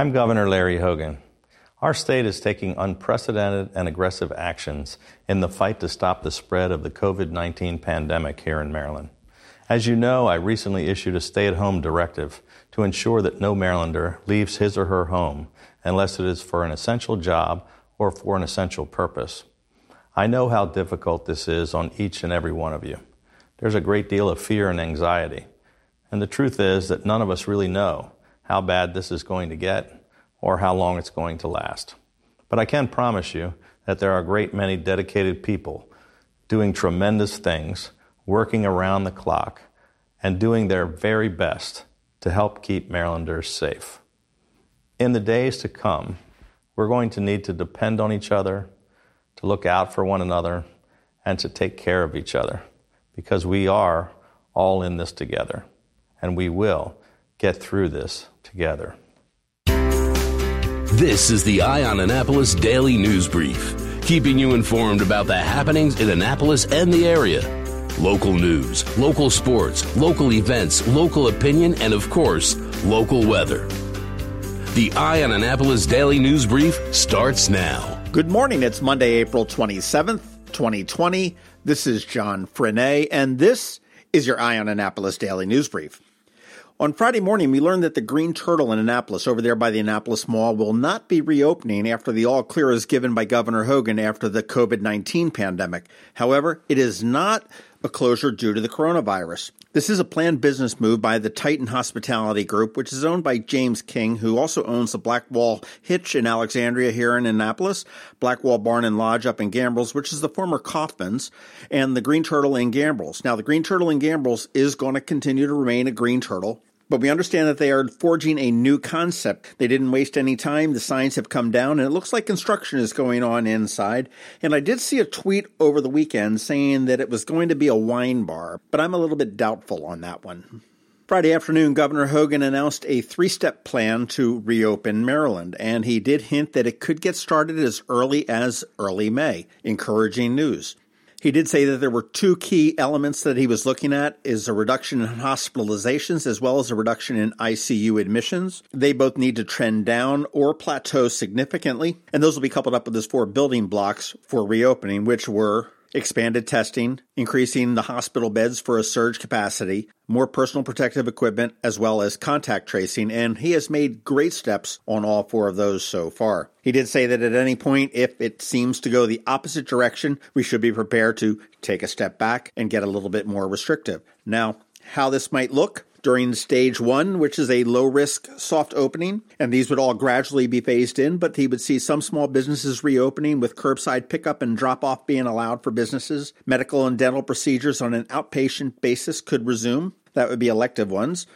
I'm Governor Larry Hogan. Our state is taking unprecedented and aggressive actions in the fight to stop the spread of the COVID 19 pandemic here in Maryland. As you know, I recently issued a stay at home directive to ensure that no Marylander leaves his or her home unless it is for an essential job or for an essential purpose. I know how difficult this is on each and every one of you. There's a great deal of fear and anxiety. And the truth is that none of us really know how bad this is going to get or how long it's going to last. But I can promise you that there are a great many dedicated people doing tremendous things, working around the clock, and doing their very best to help keep Marylanders safe. In the days to come, we're going to need to depend on each other, to look out for one another, and to take care of each other because we are all in this together and we will get through this together. This is the Eye on Annapolis Daily News Brief, keeping you informed about the happenings in Annapolis and the area. Local news, local sports, local events, local opinion, and of course, local weather. The Eye on Annapolis Daily News Brief starts now. Good morning. It's Monday, April 27th, 2020. This is John Frenaye, and this is your Eye on Annapolis Daily News Brief. On Friday morning, we learned that the Greene Turtle in Annapolis, over there by the Annapolis Mall, will not be reopening after the all clear is given by Governor Hogan after the COVID 19 pandemic. However, it is not a closure due to the coronavirus. This is a planned business move by the Titan Hospitality Group, which is owned by James King, who also owns the Blackwall Hitch in Alexandria here in Annapolis, Blackwall Barn and Lodge up in Gambrills, which is the former Kaufman's, and the Greene Turtle in Gambrills. Now, the Greene Turtle in Gambrills is going to continue to remain a Greene Turtle but we understand that they are forging a new concept. They didn't waste any time. The signs have come down, and it looks like construction is going on inside. And I did see a tweet over the weekend saying that it was going to be a wine bar, but I'm a little bit doubtful on that one. Friday afternoon, Governor Hogan announced a three step plan to reopen Maryland, and he did hint that it could get started as early as early May. Encouraging news. He did say that there were two key elements that he was looking at is a reduction in hospitalizations as well as a reduction in ICU admissions. They both need to trend down or plateau significantly, and those will be coupled up with his four building blocks for reopening, which were expanded testing, increasing the hospital beds for a surge capacity, more personal protective equipment, as well as contact tracing, and he has made great steps on all four of those so far. He did say that at any point, if it seems to go the opposite direction, we should be prepared to take a step back and get a little bit more restrictive. Now, how this might look, during stage one, which is a low risk soft opening, and these would all gradually be phased in, but he would see some small businesses reopening with curbside pickup and drop off being allowed for businesses. Medical and dental procedures on an outpatient basis could resume. That would be elective ones.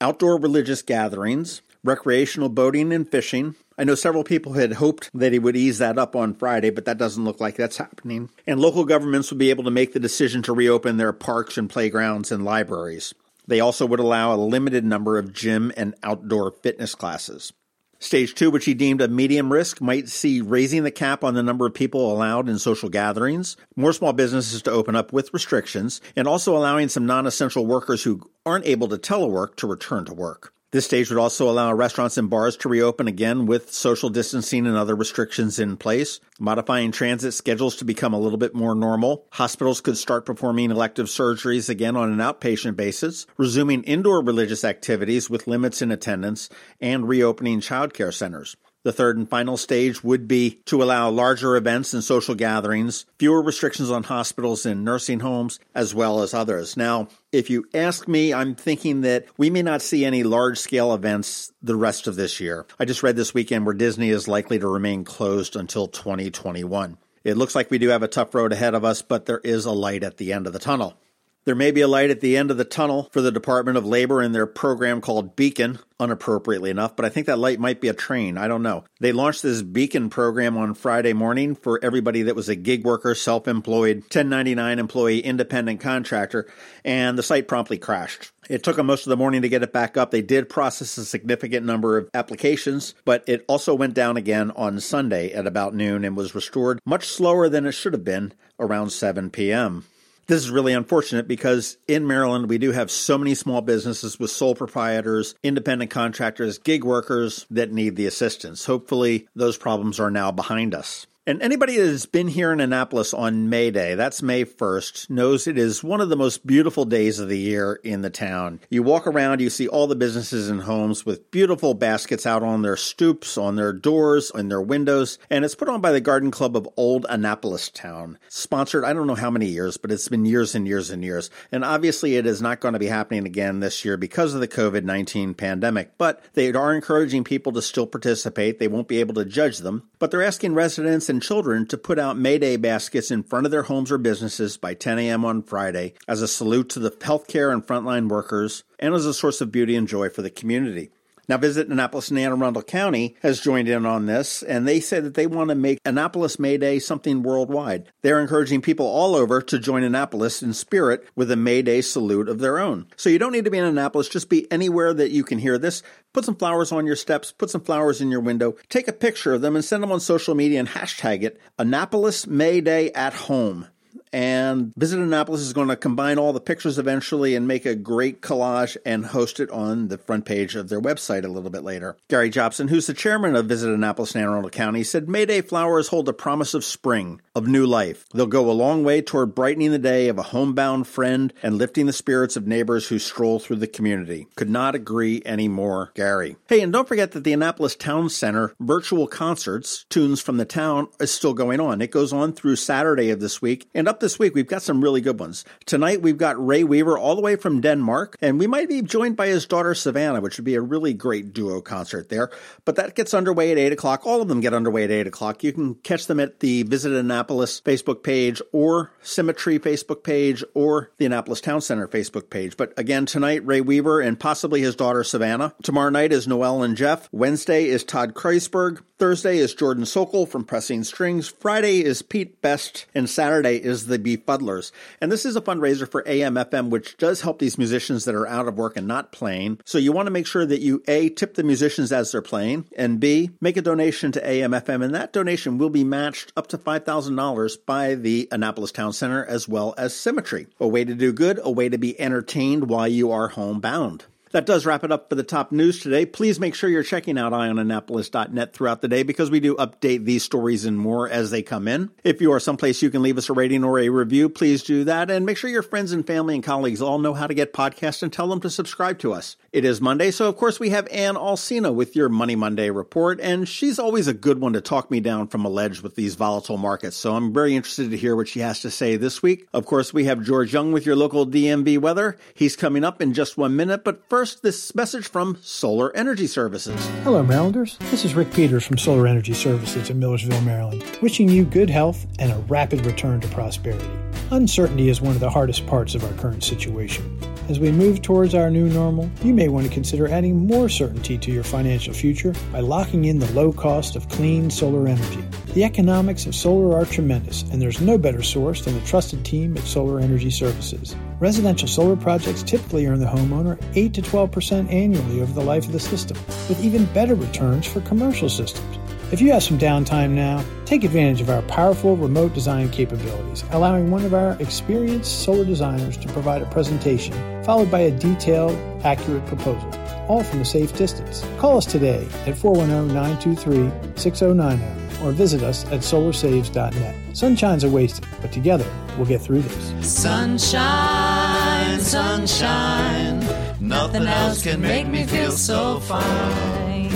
Outdoor religious gatherings, recreational boating and fishing. I know several people had hoped that he would ease that up on Friday, but that doesn't look like that's happening. And local governments will be able to make the decision to reopen their parks and playgrounds and libraries. They also would allow a limited number of gym and outdoor fitness classes. Stage two, which he deemed a medium risk, might see raising the cap on the number of people allowed in social gatherings, more small businesses to open up with restrictions, and also allowing some non essential workers who aren't able to telework to return to work. This stage would also allow restaurants and bars to reopen again with social distancing and other restrictions in place, modifying transit schedules to become a little bit more normal. Hospitals could start performing elective surgeries again on an outpatient basis, resuming indoor religious activities with limits in attendance, and reopening childcare centers. The third and final stage would be to allow larger events and social gatherings, fewer restrictions on hospitals and nursing homes, as well as others. Now, if you ask me, I'm thinking that we may not see any large scale events the rest of this year. I just read this weekend where Disney is likely to remain closed until 2021. It looks like we do have a tough road ahead of us, but there is a light at the end of the tunnel. There may be a light at the end of the tunnel for the Department of Labor in their program called Beacon, unappropriately enough, but I think that light might be a train. I don't know. They launched this Beacon program on Friday morning for everybody that was a gig worker, self employed, 1099 employee, independent contractor, and the site promptly crashed. It took them most of the morning to get it back up. They did process a significant number of applications, but it also went down again on Sunday at about noon and was restored much slower than it should have been around 7 p.m. This is really unfortunate because in Maryland, we do have so many small businesses with sole proprietors, independent contractors, gig workers that need the assistance. Hopefully, those problems are now behind us. And anybody that has been here in Annapolis on May Day, that's May 1st, knows it is one of the most beautiful days of the year in the town. You walk around, you see all the businesses and homes with beautiful baskets out on their stoops, on their doors, in their windows, and it's put on by the Garden Club of Old Annapolis Town. Sponsored, I don't know how many years, but it's been years and years and years. And obviously, it is not going to be happening again this year because of the COVID 19 pandemic, but they are encouraging people to still participate. They won't be able to judge them, but they're asking residents and children to put out May Day baskets in front of their homes or businesses by 10 a.m. on Friday as a salute to the healthcare and frontline workers and as a source of beauty and joy for the community. Now, Visit Annapolis and Anne Arundel County has joined in on this, and they say that they want to make Annapolis May Day something worldwide. They're encouraging people all over to join Annapolis in spirit with a May Day salute of their own. So you don't need to be in Annapolis, just be anywhere that you can hear this. Put some flowers on your steps, put some flowers in your window, take a picture of them and send them on social media and hashtag it Annapolis May Day at Home and Visit Annapolis is going to combine all the pictures eventually and make a great collage and host it on the front page of their website a little bit later. Gary Jobson, who's the chairman of Visit Annapolis and Anne Arundel County, said Mayday flowers hold a promise of spring, of new life. They'll go a long way toward brightening the day of a homebound friend and lifting the spirits of neighbors who stroll through the community. Could not agree anymore, Gary. Hey, and don't forget that the Annapolis Town Center virtual concerts, Tunes from the Town, is still going on. It goes on through Saturday of this week and up this week, we've got some really good ones. Tonight, we've got Ray Weaver all the way from Denmark, and we might be joined by his daughter Savannah, which would be a really great duo concert there. But that gets underway at 8 o'clock. All of them get underway at 8 o'clock. You can catch them at the Visit Annapolis Facebook page or Symmetry Facebook page or the Annapolis Town Center Facebook page. But again, tonight, Ray Weaver and possibly his daughter Savannah. Tomorrow night is Noel and Jeff. Wednesday is Todd Kreisberg. Thursday is Jordan Sokol from Pressing Strings. Friday is Pete Best. And Saturday is the Beef Fuddlers. And this is a fundraiser for AM/FM, which does help these musicians that are out of work and not playing. So you want to make sure that you A, tip the musicians as they're playing, and B, make a donation to AM/FM. And that donation will be matched up to $5,000 by the Annapolis Town Center as well as Symmetry. A way to do good, a way to be entertained while you are homebound. That does wrap it up for the top news today. Please make sure you're checking out eyeonannapolis.net throughout the day because we do update these stories and more as they come in. If you are someplace you can leave us a rating or a review, please do that. And make sure your friends and family and colleagues all know how to get podcasts and tell them to subscribe to us. It is Monday, so of course we have Ann Alsina with your Money Monday report, and she's always a good one to talk me down from a ledge with these volatile markets. So I'm very interested to hear what she has to say this week. Of course, we have George Young with your local DMV weather. He's coming up in just one minute, but first, First, this message from Solar Energy Services. Hello, Marylanders. This is Rick Peters from Solar Energy Services in Millersville, Maryland, wishing you good health and a rapid return to prosperity. Uncertainty is one of the hardest parts of our current situation. As we move towards our new normal, you may want to consider adding more certainty to your financial future by locking in the low cost of clean solar energy. The economics of solar are tremendous, and there's no better source than the trusted team at Solar Energy Services. Residential solar projects typically earn the homeowner 8 to 12% annually over the life of the system, with even better returns for commercial systems. If you have some downtime now, take advantage of our powerful remote design capabilities, allowing one of our experienced solar designers to provide a presentation, followed by a detailed, accurate proposal, all from a safe distance. Call us today at 410 923 6090 or visit us at solarsaves.net. Sunshine's are wasted, but together we'll get through this. Sunshine, sunshine, nothing else can make me feel so fine.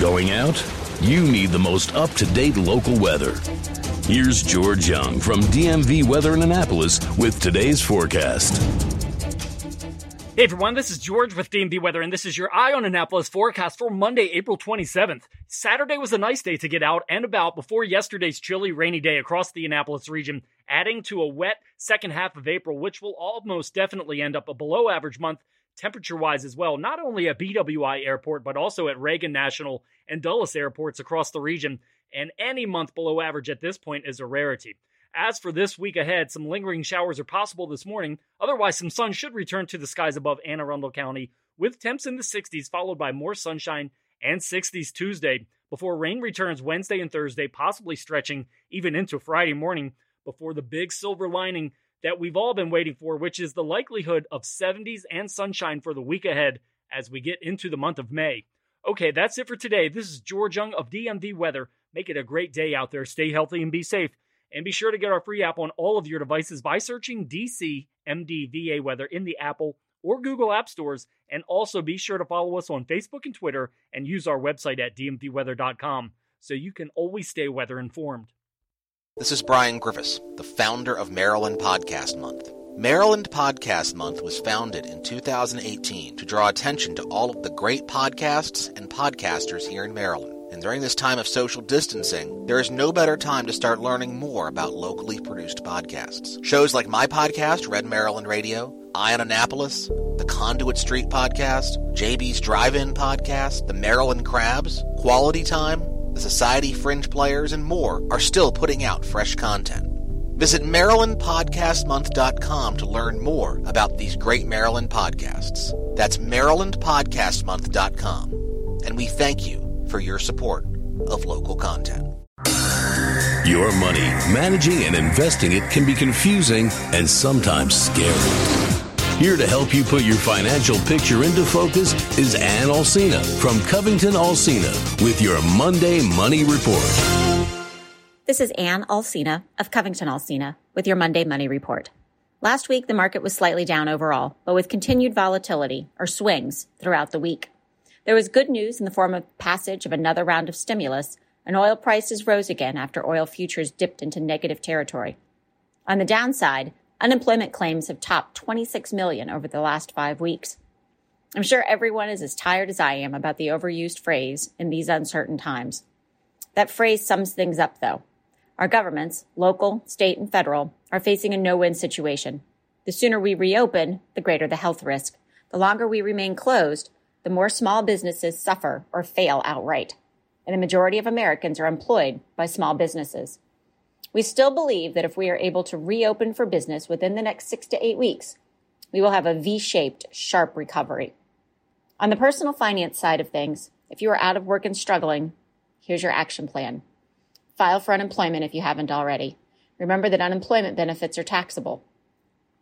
Going out? You need the most up to date local weather. Here's George Young from DMV Weather in Annapolis with today's forecast. Hey everyone, this is George with DMV Weather, and this is your Eye on Annapolis forecast for Monday, April 27th. Saturday was a nice day to get out and about before yesterday's chilly, rainy day across the Annapolis region, adding to a wet second half of April, which will almost definitely end up a below average month temperature wise as well, not only at BWI Airport, but also at Reagan National and Dulles airports across the region. And any month below average at this point is a rarity. As for this week ahead, some lingering showers are possible this morning. Otherwise, some sun should return to the skies above Anne Arundel County, with temps in the 60s, followed by more sunshine and 60s Tuesday, before rain returns Wednesday and Thursday, possibly stretching even into Friday morning. before the big silver lining that we've all been waiting for, which is the likelihood of 70s and sunshine for the week ahead as we get into the month of May. Okay, that's it for today. This is George Young of DMV Weather. Make it a great day out there. Stay healthy and be safe. And be sure to get our free app on all of your devices by searching DC MDVA Weather in the Apple or Google App Stores. And also be sure to follow us on Facebook and Twitter and use our website at dmvweather.com so you can always stay weather informed. This is Brian Griffiths, the founder of Maryland Podcast Month. Maryland Podcast Month was founded in 2018 to draw attention to all of the great podcasts and podcasters here in Maryland. And during this time of social distancing, there is no better time to start learning more about locally produced podcasts. Shows like my podcast, Red Maryland Radio, Eye on Annapolis, the Conduit Street Podcast, JB's Drive-In Podcast, the Maryland Crabs, Quality Time, the Society Fringe Players, and more are still putting out fresh content. Visit MarylandPodcastMonth.com to learn more about these great Maryland podcasts. That's MarylandPodcastMonth.com. And we thank you for your support of local content. Your money, managing and investing it can be confusing and sometimes scary. Here to help you put your financial picture into focus is Ann Alsina from Covington Alsina with your Monday Money Report. This is Ann Alsina of Covington Alsina with your Monday Money Report. Last week, the market was slightly down overall, but with continued volatility or swings throughout the week. There was good news in the form of passage of another round of stimulus, and oil prices rose again after oil futures dipped into negative territory. On the downside, Unemployment claims have topped 26 million over the last five weeks. I'm sure everyone is as tired as I am about the overused phrase in these uncertain times. That phrase sums things up, though. Our governments, local, state, and federal, are facing a no win situation. The sooner we reopen, the greater the health risk. The longer we remain closed, the more small businesses suffer or fail outright. And the majority of Americans are employed by small businesses. We still believe that if we are able to reopen for business within the next six to eight weeks, we will have a V shaped, sharp recovery. On the personal finance side of things, if you are out of work and struggling, here's your action plan. File for unemployment if you haven't already. Remember that unemployment benefits are taxable.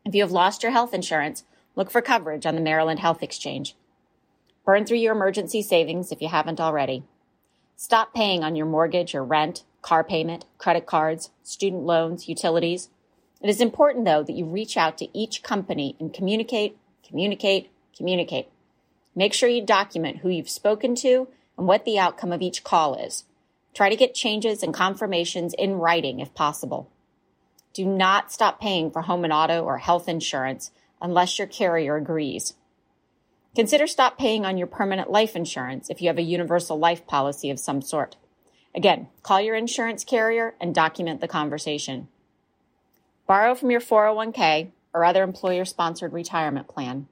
If you have lost your health insurance, look for coverage on the Maryland Health Exchange. Burn through your emergency savings if you haven't already. Stop paying on your mortgage or rent car payment, credit cards, student loans, utilities. It is important, though, that you reach out to each company and communicate, communicate, communicate. Make sure you document who you've spoken to and what the outcome of each call is. Try to get changes and confirmations in writing if possible. Do not stop paying for home and auto or health insurance unless your carrier agrees. Consider stop paying on your permanent life insurance if you have a universal life policy of some sort. Again, call your insurance carrier and document the conversation. Borrow from your 401k or other employer sponsored retirement plan.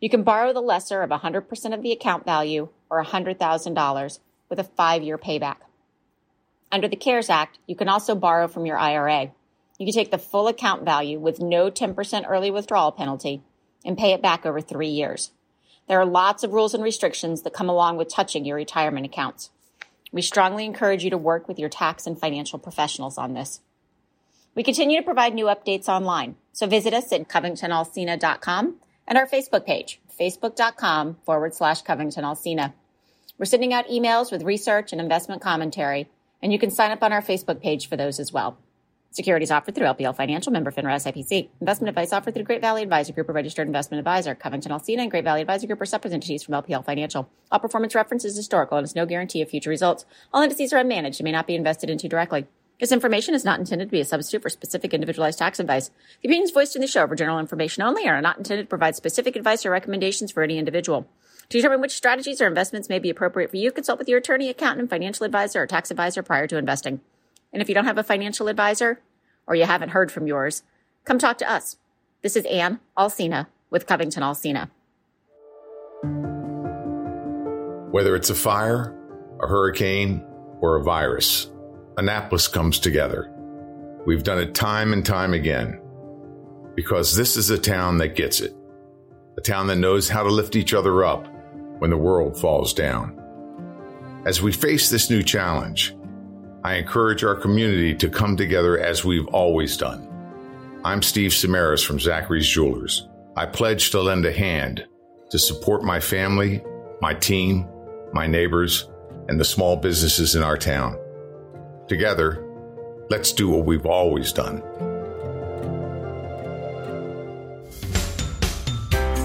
You can borrow the lesser of 100% of the account value or $100,000 with a five year payback. Under the CARES Act, you can also borrow from your IRA. You can take the full account value with no 10% early withdrawal penalty and pay it back over three years. There are lots of rules and restrictions that come along with touching your retirement accounts. We strongly encourage you to work with your tax and financial professionals on this. We continue to provide new updates online, so visit us at covingtonalsina.com and our Facebook page, facebook.com forward slash covingtonalsina. We're sending out emails with research and investment commentary, and you can sign up on our Facebook page for those as well. Securities offered through LPL Financial, member FINRA SIPC. Investment advice offered through Great Valley Advisor Group, a registered investment advisor. Covington Alsina and Great Valley Advisor Group are separate entities from LPL Financial. All performance reference is historical and is no guarantee of future results. All indices are unmanaged and may not be invested into directly. This information is not intended to be a substitute for specific individualized tax advice. The opinions voiced in the show are for general information only and are not intended to provide specific advice or recommendations for any individual. To determine which strategies or investments may be appropriate for you, consult with your attorney, accountant, financial advisor, or tax advisor prior to investing. And if you don't have a financial advisor, or you haven't heard from yours, come talk to us. This is Ann Alsina with Covington Alsina. Whether it's a fire, a hurricane, or a virus, Annapolis comes together. We've done it time and time again because this is a town that gets it, a town that knows how to lift each other up when the world falls down. As we face this new challenge, I encourage our community to come together as we've always done. I'm Steve Samaras from Zachary's Jewelers. I pledge to lend a hand to support my family, my team, my neighbors, and the small businesses in our town. Together, let's do what we've always done.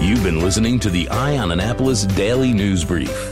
You've been listening to the Eye on Annapolis Daily News Brief.